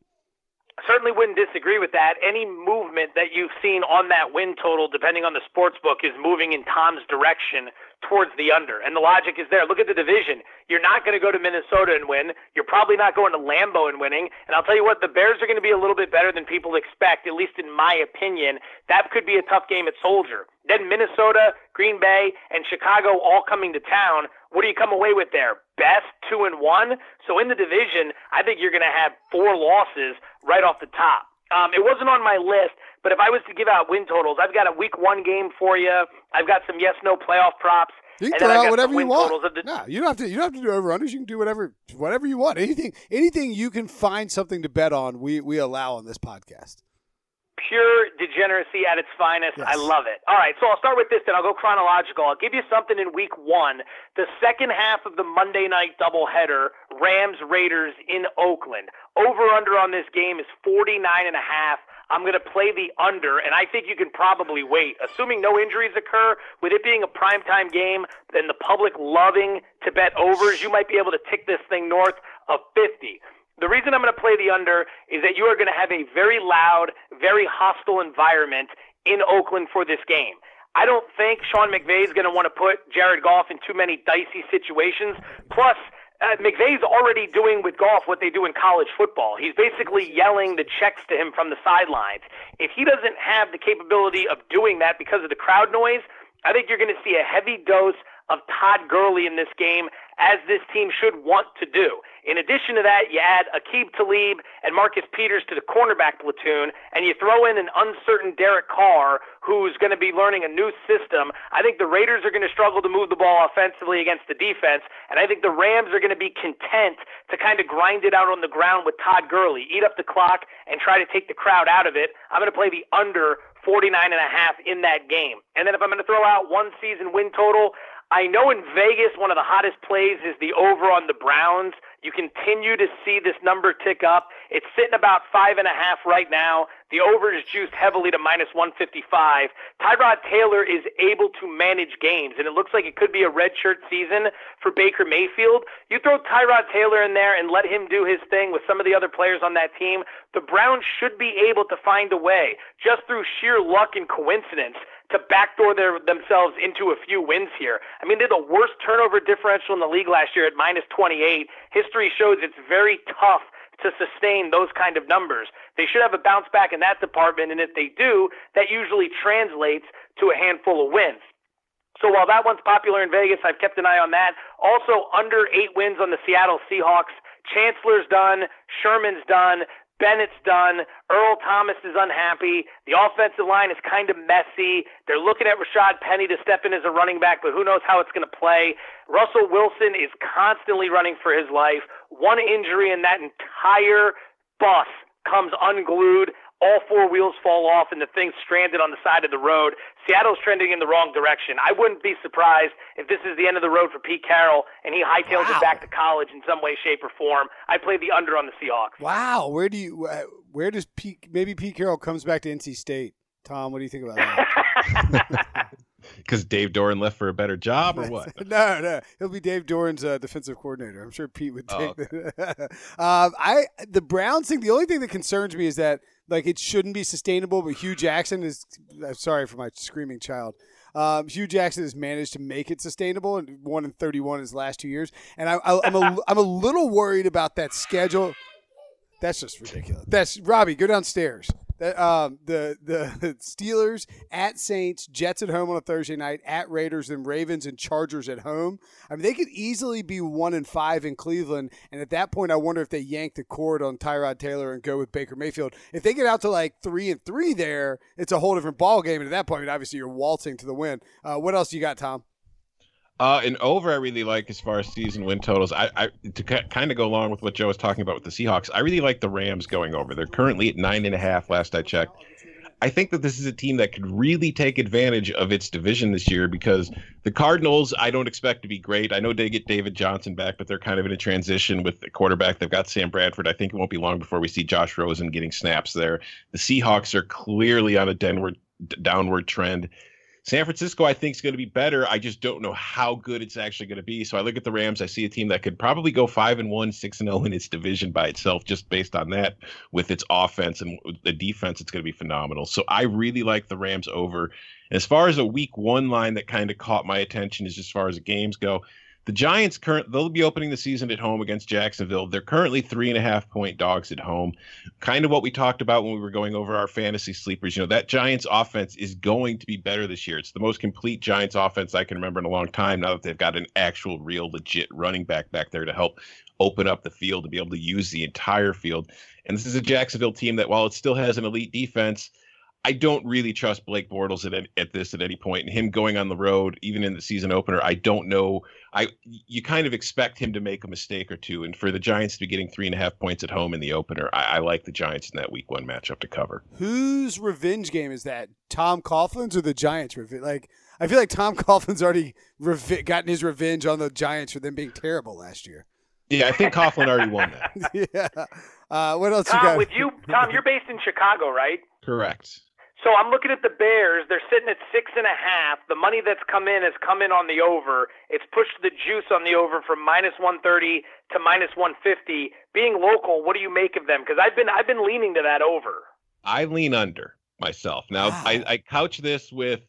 certainly wouldn't disagree with that. Any movement that you've seen on that win total, depending on the sports book, is moving in Tom's direction towards the under. And the logic is there. Look at the division. You're not going to go to Minnesota and win. You're probably not going to Lambeau and winning. And I'll tell you what, the Bears are going to be a little bit better than people expect, at least in my opinion. That could be a tough game at Soldier. Then Minnesota, Green Bay, and Chicago all coming to town. What do you come away with there? Best two and one. So in the division, I think you're going to have four losses right off the top. Um, it wasn't on my list, but if I was to give out win totals, I've got a week one game for you. I've got some yes no playoff props. You can throw out whatever you want. The... No, you don't have to. You don't have to do over unders. You can do whatever whatever you want. Anything anything you can find something to bet on. We we allow on this podcast pure degeneracy at its finest. Yes. I love it. All right, so I'll start with this, then I'll go chronological. I'll give you something in week one. The second half of the Monday night doubleheader, Rams Raiders in Oakland. Over under on this game is 49 and a half. I'm going to play the under, and I think you can probably wait. Assuming no injuries occur, with it being a primetime game and the public loving to bet overs, you might be able to tick this thing north of 50. The reason I'm going to play the under is that you are going to have a very loud, very hostile environment in Oakland for this game. I don't think Sean McVay is going to want to put Jared Goff in too many dicey situations. Plus, uh, McVay's already doing with Goff what they do in college football. He's basically yelling the checks to him from the sidelines. If he doesn't have the capability of doing that because of the crowd noise, I think you're going to see a heavy dose of Todd Gurley in this game, as this team should want to do. In addition to that, you add Aqib Talib and Marcus Peters to the cornerback platoon, and you throw in an uncertain Derek Carr who's going to be learning a new system. I think the Raiders are going to struggle to move the ball offensively against the defense, and I think the Rams are going to be content to kind of grind it out on the ground with Todd Gurley, eat up the clock, and try to take the crowd out of it. I'm going to play the under 49 and a half in that game. And then if I'm going to throw out one season win total, I know in Vegas, one of the hottest plays is the over on the Browns. You continue to see this number tick up. It's sitting about five and a half right now. The over is juiced heavily to minus 155. Tyrod Taylor is able to manage games, and it looks like it could be a redshirt season for Baker Mayfield. You throw Tyrod Taylor in there and let him do his thing with some of the other players on that team. The Browns should be able to find a way, just through sheer luck and coincidence, to backdoor their, themselves into a few wins here. I mean, they're the worst turnover differential in the league last year at minus 28. History shows it's very tough to sustain those kind of numbers. They should have a bounce back in that department, and if they do, that usually translates to a handful of wins. So while that one's popular in Vegas, I've kept an eye on that. Also, under eight wins on the Seattle Seahawks. Chancellor's done. Sherman's done. Bennett's done. Earl Thomas is unhappy. The offensive line is kind of messy. They're looking at Rashad Penny to step in as a running back, but who knows how it's going to play. Russell Wilson is constantly running for his life. One injury in that entire bus comes unglued all four wheels fall off and the thing's stranded on the side of the road. Seattle's trending in the wrong direction. I wouldn't be surprised if this is the end of the road for Pete Carroll and he hightails wow. it back to college in some way, shape, or form. I play the under on the Seahawks. Wow, where do you? Where does Pete? Maybe Pete Carroll comes back to NC State. Tom, what do you think about that? Because Dave Doeren left for a better job, or what? no, no, he'll be Dave Doeren's uh, defensive coordinator. I'm sure Pete would take. Oh, okay. um, I the Browns thing. The only thing that concerns me is that like it shouldn't be sustainable. But Hue Jackson is I'm sorry for my screaming child. Um, Hue Jackson has managed to make it sustainable and one in 31 his last two years. And I, I, I'm a, I'm a little worried about that schedule. That's just ridiculous. That's Robbie. Go downstairs. Um, the the Steelers at Saints, Jets at home on a Thursday night, at Raiders, and Ravens and Chargers at home. I mean, they could easily be one and five in Cleveland, and at that point, I wonder if they yank the cord on Tyrod Taylor and go with Baker Mayfield. If they get out to like three and three, there, it's a whole different ball game. And at that point, obviously, you're waltzing to the win. Uh, what else you got, Tom? Uh, and over, I really like as far as season win totals. I, I to k- kind of go along with what Joe was talking about with the Seahawks. I really like the Rams going over. They're currently at nine and a half. Last I checked. I think that this is a team that could really take advantage of its division this year because the Cardinals, I don't expect to be great. I know they get David Johnson back, but they're kind of in a transition with the quarterback. They've got Sam Bradford. I think it won't be long before we see Josh Rosen getting snaps there. The Seahawks are clearly on a downward downward trend. San Francisco, I think, is going to be better. I just don't know how good it's actually going to be. So I look at the Rams. I see a team that could probably go five and one, six and zero oh in its division by itself, just based on that. With its offense and the defense, it's going to be phenomenal. So I really like the Rams over. As far as a week one line that kind of caught my attention is as far as the games go. The Giants current they'll be opening the season at home against Jacksonville. They're currently three and a half point dogs at home. Kind of what we talked about when we were going over our fantasy sleepers. You know, that Giants offense is going to be better this year. It's the most complete Giants offense I can remember in a long time now that they've got an actual real legit running back back there to help open up the field to be able to use the entire field. And this is a Jacksonville team that while it still has an elite defense, I don't really trust Blake Bortles at at this at any point, and him going on the road, even in the season opener. I don't know. I you kind of expect him to make a mistake or two, and for the Giants to be getting three and a half points at home in the opener, I, I like the Giants in that Week One matchup to cover. Whose revenge game is that? Tom Coughlin's or the Giants' revenge? Like I feel like Tom Coughlin's already rev- gotten his revenge on the Giants for them being terrible last year. Yeah, I think Coughlin already won that. yeah. Uh, what else Tom, you got? with you, Tom, you're based in Chicago, right? Correct. So I'm looking at the Bears. They're sitting at six and a half. The money that's come in has come in on the over. It's pushed the juice on the over from minus 130 to minus 150. Being local, what do you make of them? Because I've been I've been leaning to that over. I lean under myself. Now wow. I, I couch this with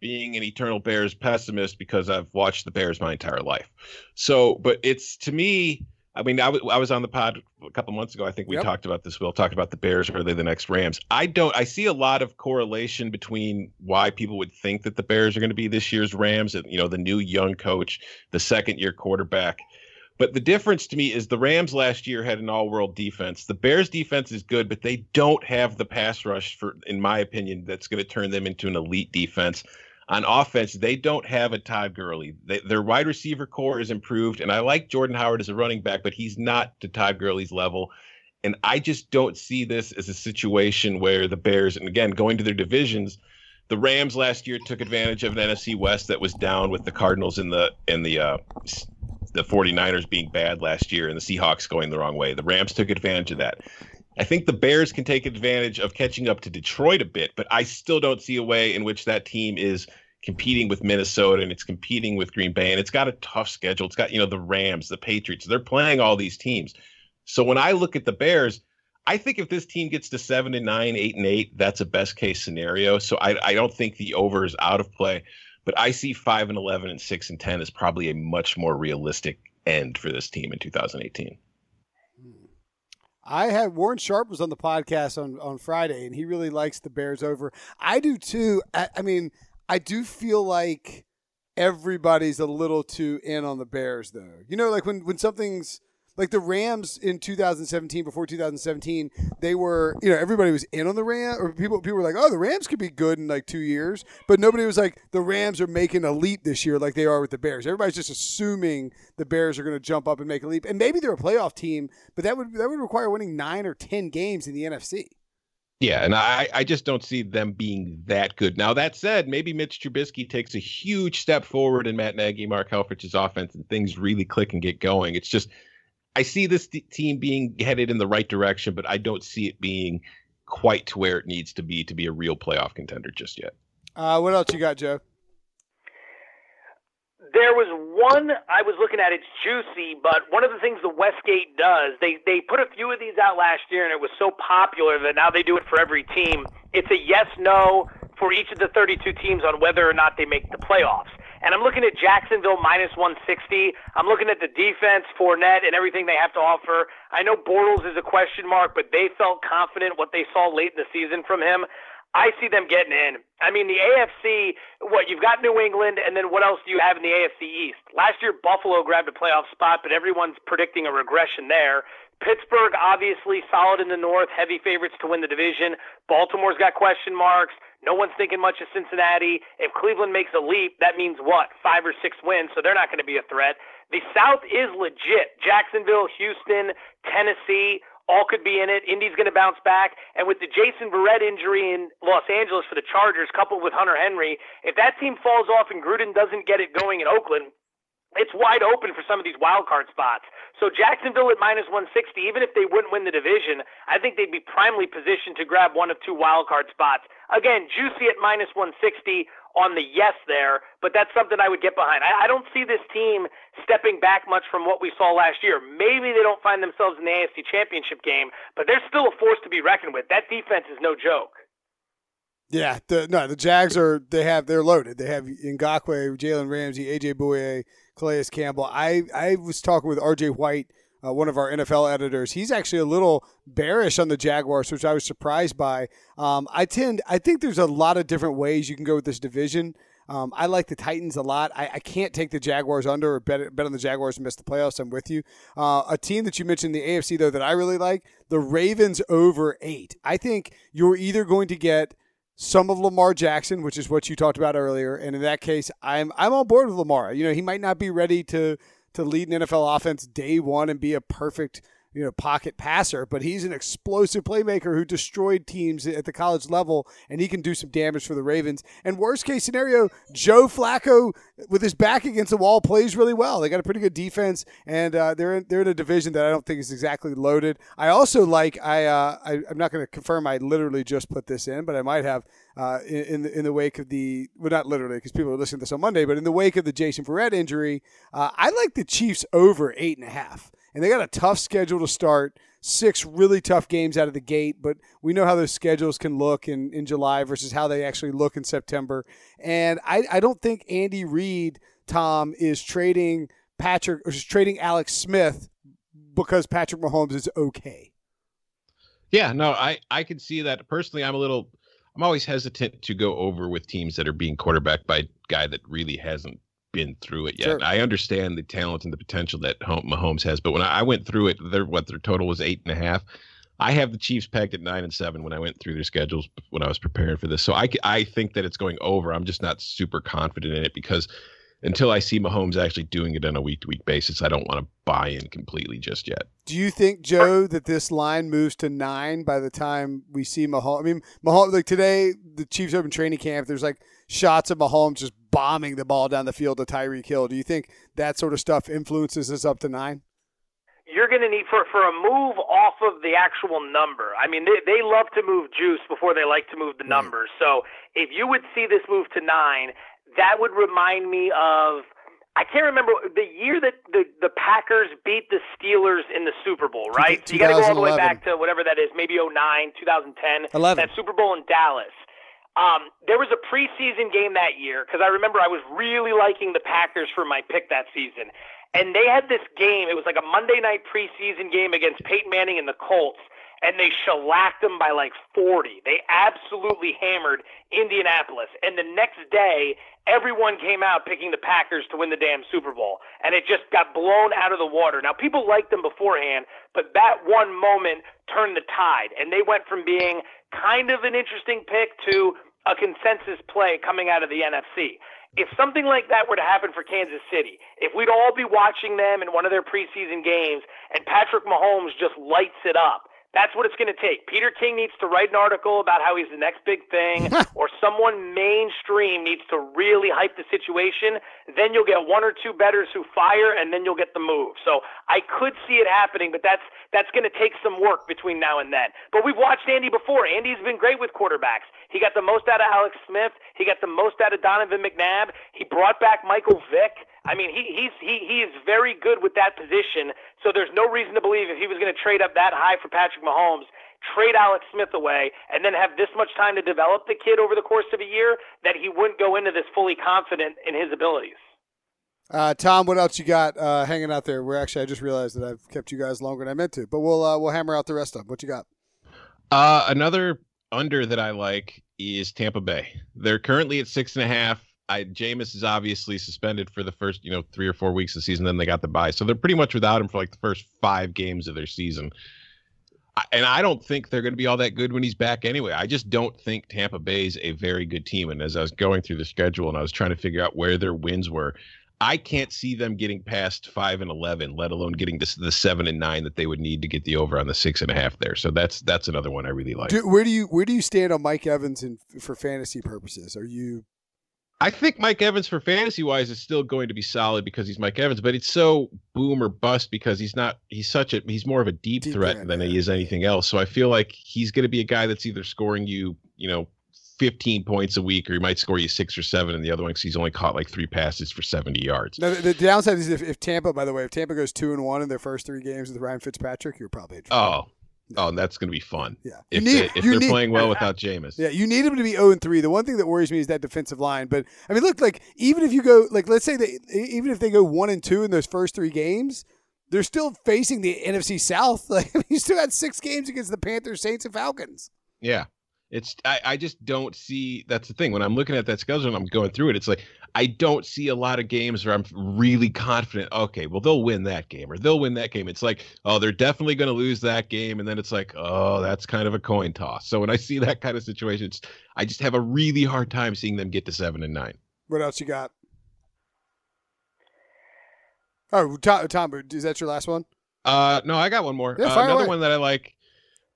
being an eternal Bears pessimist because I've watched the Bears my entire life. So, but it's to me I mean, I, w- I was on the pod a couple months ago. I think we yep. talked about this. We'll talk about the Bears. Are they the next Rams? I don't. I see a lot of correlation between why people would think that the Bears are going to be this year's Rams. And you know, the new young coach, the second year quarterback. But the difference to me is the Rams last year had an all-world defense. The Bears defense is good, but they don't have the pass rush for, in my opinion, that's going to turn them into an elite defense on offense, they don't have a Todd Gurley. They, their wide receiver core is improved, and I like Jordan Howard as a running back, but he's not to Todd Gurley's level. And I just don't see this as a situation where the Bears, and again, going to their divisions, the Rams last year took advantage of an NFC West that was down with the Cardinals and the and the uh, the 49ers being bad last year and the Seahawks going the wrong way. The Rams took advantage of that. I think the Bears can take advantage of catching up to Detroit a bit, but I still don't see a way in which that team is competing with Minnesota and it's competing with Green Bay and it's got a tough schedule. It's got, you know, the Rams, the Patriots. They're playing all these teams. So when I look at the Bears, I think if this team gets to seven and nine, eight and eight, that's a best case scenario. So I, I don't think the over is out of play, but I see five and eleven and six and ten as probably a much more realistic end for this team in 2018. I had Warren Sharp was on the podcast on, on Friday, and he really likes the Bears over. I do too. I, I mean, I do feel like everybody's a little too in on the Bears, though. You know, like when when something's like the Rams in 2017, before 2017, they were, you know, everybody was in on the Rams, or people people were like, oh, the Rams could be good in like two years, but nobody was like, the Rams are making a leap this year, like they are with the Bears. Everybody's just assuming the Bears are going to jump up and make a leap, and maybe they're a playoff team, but that would that would require winning nine or ten games in the NFC. Yeah, and I, I just don't see them being that good. Now that said, maybe Mitch Trubisky takes a huge step forward in Matt Nagy, Mark Helfrich's offense, and things really click and get going. It's just I see this team being headed in the right direction, but I don't see it being quite to where it needs to be to be a real playoff contender just yet. Uh, what else you got, Joe? There was one I was looking at. It's juicy, but one of the things the Westgate does, they they put a few of these out last year, and it was so popular that now they do it for every team. It's a yes no for each of the 32 teams on whether or not they make the playoffs. And I'm looking at Jacksonville minus 160. I'm looking at the defense, Fournette, and everything they have to offer. I know Bortles is a question mark, but they felt confident what they saw late in the season from him. I see them getting in. I mean, the AFC, what, you've got New England, and then what else do you have in the AFC East? Last year, Buffalo grabbed a playoff spot, but everyone's predicting a regression there. Pittsburgh, obviously solid in the North, heavy favorites to win the division. Baltimore's got question marks. No one's thinking much of Cincinnati. If Cleveland makes a leap, that means what? Five or six wins, so they're not going to be a threat. The South is legit. Jacksonville, Houston, Tennessee, all could be in it. Indy's going to bounce back. And with the Jason Verrett injury in Los Angeles for the Chargers, coupled with Hunter Henry, if that team falls off and Gruden doesn't get it going in Oakland, it's wide open for some of these wild card spots. So Jacksonville at minus 160, even if they wouldn't win the division, I think they'd be primely positioned to grab one of two wild card spots. Again, juicy at minus 160 on the yes there, but that's something I would get behind. I, I don't see this team stepping back much from what we saw last year. Maybe they don't find themselves in the AFC Championship game, but they're still a force to be reckoned with. That defense is no joke. Yeah, the, no, the Jags are they have they're loaded. They have Ngakoue, Jalen Ramsey, AJ Bouye, Calais Campbell. I I was talking with RJ White uh, one of our NFL editors. He's actually a little bearish on the Jaguars, which I was surprised by. Um, I tend, I think there's a lot of different ways you can go with this division. Um, I like the Titans a lot. I, I, can't take the Jaguars under or bet, bet on the Jaguars and miss the playoffs. I'm with you. Uh, a team that you mentioned the AFC though that I really like, the Ravens over eight. I think you're either going to get some of Lamar Jackson, which is what you talked about earlier, and in that case, I'm I'm on board with Lamar. You know, he might not be ready to to lead an NFL offense day one and be a perfect you know pocket passer, but he's an explosive playmaker who destroyed teams at the college level, and he can do some damage for the Ravens. And worst case scenario, Joe Flacco with his back against the wall plays really well. They got a pretty good defense, and uh, they're in, they're in a division that I don't think is exactly loaded. I also like I, uh, I am not going to confirm I literally just put this in, but I might have. Uh, in, in the, in the wake of the well, not literally because people are listening to this on Monday, but in the wake of the Jason Verrett injury, uh, I like the Chiefs over eight and a half and they got a tough schedule to start. Six really tough games out of the gate, but we know how those schedules can look in, in July versus how they actually look in September. And I, I don't think Andy Reid, Tom, is trading Patrick or is trading Alex Smith because Patrick Mahomes is okay. Yeah, no, I I can see that personally. I'm a little, I'm always hesitant to go over with teams that are being quarterbacked by a guy that really hasn't been through it yet. Sure. I understand the talent and the potential that Mahomes has, but when I went through it, their what their total was eight and a half. I have the Chiefs pegged at nine and seven when I went through their schedules when I was preparing for this. So I, I think that it's going over. I'm just not super confident in it because until I see Mahomes actually doing it on a week to week basis, I don't want to buy in completely just yet. Do you think, Joe, that this line moves to nine by the time we see Mahomes? I mean, Mahomes, like today, the Chiefs open training camp, there's like shots of Mahomes just bombing the ball down the field to Tyreek Hill. Do you think that sort of stuff influences us up to nine? You're going to need for for a move off of the actual number. I mean, they they love to move juice before they like to move the mm. numbers. So if you would see this move to nine, that would remind me of. I can't remember the year that the, the Packers beat the Steelers in the Super Bowl, right? So you got to go all the way back to whatever that is, maybe 09, 2010. 11. That Super Bowl in Dallas. Um, there was a preseason game that year because I remember I was really liking the Packers for my pick that season. And they had this game. It was like a Monday night preseason game against Peyton Manning and the Colts, and they shellacked them by like 40. They absolutely hammered Indianapolis. And the next day, everyone came out picking the Packers to win the damn Super Bowl. And it just got blown out of the water. Now, people liked them beforehand, but that one moment turned the tide. And they went from being kind of an interesting pick to a consensus play coming out of the NFC. If something like that were to happen for Kansas City, if we'd all be watching them in one of their preseason games and Patrick Mahomes just lights it up, that's what it's going to take. Peter King needs to write an article about how he's the next big thing, or someone mainstream needs to really hype the situation. Then you'll get one or two bettors who fire, and then you'll get the move. So I could see it happening, but that's that's going to take some work between now and then. But we've watched Andy before. Andy's been great with quarterbacks. He got the most out of Alex Smith. He got the most out of Donovan McNabb. He brought back Michael Vick. I mean, he he's he he is very good with that position. So there's no reason to believe if he was going to trade up that high for Patrick Mahomes, trade Alex Smith away, and then have this much time to develop the kid over the course of a year that he wouldn't go into this fully confident in his abilities. Uh, Tom, what else you got uh, hanging out there? We're actually I just realized that I've kept you guys longer than I meant to, but we'll uh, we'll hammer out the rest of them. What you got? Uh, another under that I like is Tampa Bay. They're currently at six and a half. I Jameis is obviously suspended for the first, you know, three or four weeks of the season. Then they got the bye, so they're pretty much without him for like the first five games of their season. and I don't think they're going to be all that good when he's back anyway. I just don't think Tampa Bay's a very good team. And as I was going through the schedule and I was trying to figure out where their wins were, I can't see them getting past five and eleven, let alone getting to the seven and nine that they would need to get the over on the six and a half there. So that's that's another one I really like. Do, where do you where do you stand on Mike Evans in, for fantasy purposes? Are you? I think Mike Evans for fantasy wise is still going to be solid because he's Mike Evans, but it's so boom or bust because he's not he's such a he's more of a deep, deep threat than he is anything else. So I feel like he's going to be a guy that's either scoring you, you know, 15 points a week, or he might score you six or seven in the other one because he's only caught like three passes for 70 yards. Now, the, the downside is if, if, Tampa, by the way, if Tampa goes two and one in their first three games with Ryan Fitzpatrick, you're probably oh. Oh, that's going to be fun. Yeah, if, need, they, if they're need, playing well without Jameis. Yeah, you need him to be zero and three. The one thing that worries me is that defensive line. But I mean, look, like even if you go, like let's say they, even if they go one and two in those first three games, they're still facing the NFC South. Like you still got six games against the Panthers, Saints, and Falcons. Yeah, it's I, I just don't see that's the thing. When I'm looking at that schedule and I'm going through it, it's like I don't see a lot of games where I'm really confident, okay, well they'll win that game or they'll win that game. It's like, oh, they're definitely gonna lose that game. And then it's like, oh, that's kind of a coin toss. So when I see that kind of situation, I just have a really hard time seeing them get to seven and nine. What else you got? Oh, Tom, Tom is that your last one? Uh, no, I got one more. Yeah, uh, another away. one that I like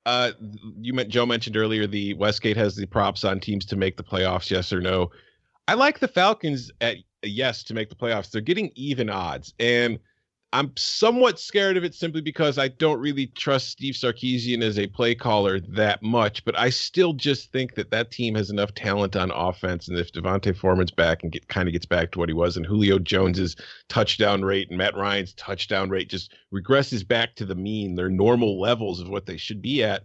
uh, you meant Joe mentioned earlier the Westgate has the props on teams to make the playoffs, yes or no. I like the Falcons at yes to make the playoffs. They're getting even odds, and I'm somewhat scared of it simply because I don't really trust Steve Sarkisian as a play caller that much. But I still just think that that team has enough talent on offense, and if Devonta Freeman's back and get kind of gets back to what he was, and Julio Jones's touchdown rate and Matt Ryan's touchdown rate just regresses back to the mean, their normal levels of what they should be at.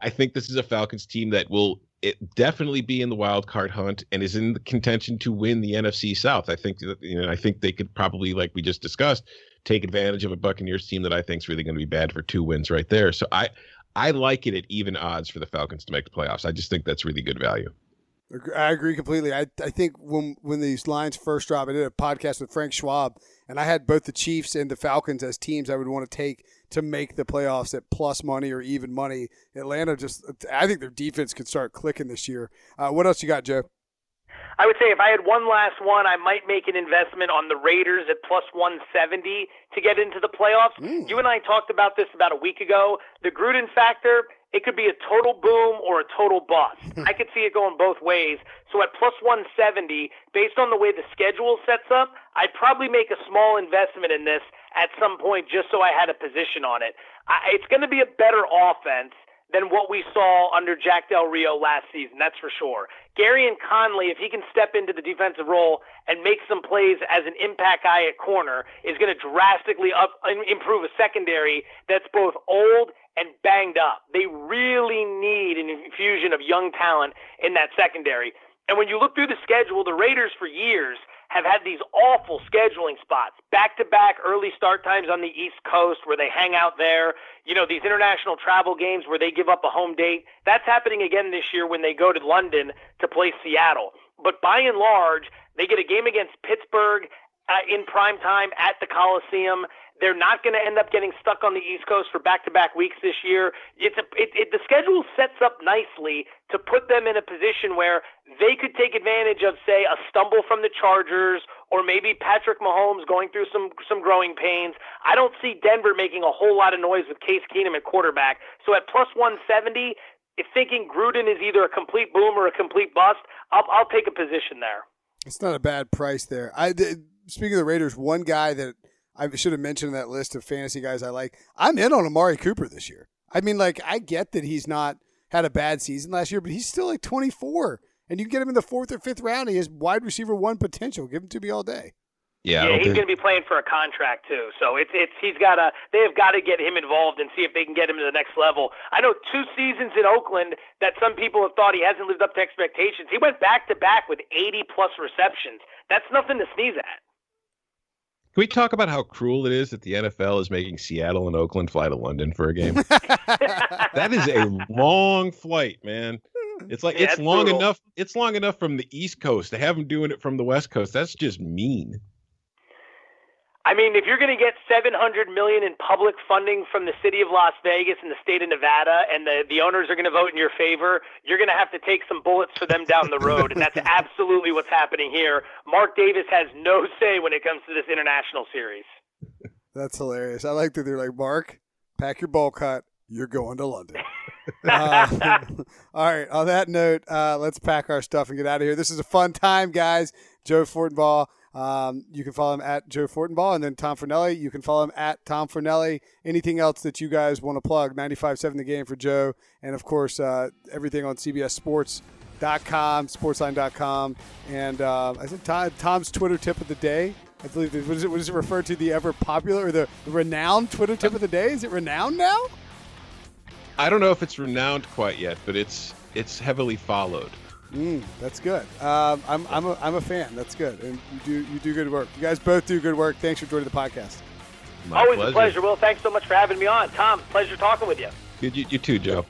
I think this is a Falcons team that will it definitely be in the wild card hunt and is in the contention to win the NFC South. I think that you know I think they could probably like we just discussed take advantage of a Buccaneers team that I think is really going to be bad for two wins right there. So I I like it at even odds for the Falcons to make the playoffs. I just think that's really good value. I agree completely. I, I think when when these lines first dropped, I did a podcast with Frank Schwab, and I had both the Chiefs and the Falcons as teams I would want to take to make the playoffs at plus money or even money. Atlanta just, I think their defense could start clicking this year. Uh, what else you got, Joe? I would say if I had one last one, I might make an investment on the Raiders at plus 170 to get into the playoffs. Mm. You and I talked about this about a week ago. The Gruden factor, it could be a total boom or a total bust. I could see it going both ways. So at plus 170, based on the way the schedule sets up, I'd probably make a small investment in this at some point just so I had a position on it. I, it's going to be a better offense than what we saw under Jack Del Rio last season. That's for sure. Gareon Conley, if he can step into the defensive role and make some plays as an impact guy at corner, is going to drastically up improve a secondary that's both old and banged up. They really need an infusion of young talent in that secondary. And when you look through the schedule, the Raiders for years have had these awful scheduling spots, back to back early start times on the East Coast where they hang out there. You know, these international travel games where they give up a home date. That's happening again this year when they go to London to play Seattle. But by and large, they get a game against Pittsburgh uh, in prime time at the Coliseum. They're not going to end up getting stuck on the East Coast for back-to-back weeks this year. It's a, it, it, the schedule sets up nicely to put them in a position where they could take advantage of, say, a stumble from the Chargers or maybe Patrick Mahomes going through some some growing pains. I don't see Denver making a whole lot of noise with Case Keenum at quarterback. So at plus 170, if thinking Gruden is either a complete boom or a complete bust, I'll, I'll take a position there. It's not a bad price there. I speaking of the Raiders, one guy that I should have mentioned that list of fantasy guys I like. I'm in on Amari Cooper this year. I mean, like, I get that he's not had a bad season last year, but he's still like 24. And you can get him in the fourth or fifth round, he has wide receiver one potential. Give him to me all day. Yeah, yeah, he's think... going to be playing for a contract too. So it's it's he's got to they have got to get him involved and see if they can get him to the next level. I know two seasons in Oakland that some people have thought he hasn't lived up to expectations. He went back to back with 80 plus receptions. That's nothing to sneeze at. Can we talk about how cruel it is that the NFL is making Seattle and Oakland fly to London for a game? that is a long flight, man. It's like yeah, it's long brutal. enough. It's long enough from the East Coast to have them doing it from the West Coast. That's just mean. I mean, if you're going to get 700 million in public funding from the city of Las Vegas and the state of Nevada, and the the owners are going to vote in your favor, you're going to have to take some bullets for them down the road, and that's absolutely what's happening here. Mark Davis has no say when it comes to this international series. That's hilarious. I like that they're like, Mark, pack your ball cut. You're going to London. uh, all right. On that note, uh, let's pack our stuff and get out of here. This is a fun time, guys. Joe Fortenbaugh um, you can follow him at Joe Fortenbaugh, and then Tom Fornelli. You can follow him at Tom Fornelli. Anything else that you guys want to plug? 95.7 The Game for Joe, and of course uh, everything on CBSSports.com, Sportsline.com, and uh, I think Tom, Tom's Twitter tip of the day. I believe was it was it referred to the ever popular or the, the renowned Twitter tip of the day? Is it renowned now? I don't know if it's renowned quite yet, but it's it's heavily followed. Mm, that's good. Um, I'm, I'm, a, I'm a fan. That's good, and you do you do good work. You guys both do good work. Thanks for joining the podcast. My Always pleasure. a pleasure. Will, thanks so much for having me on. Tom, pleasure talking with you. You, you, you too, Joe.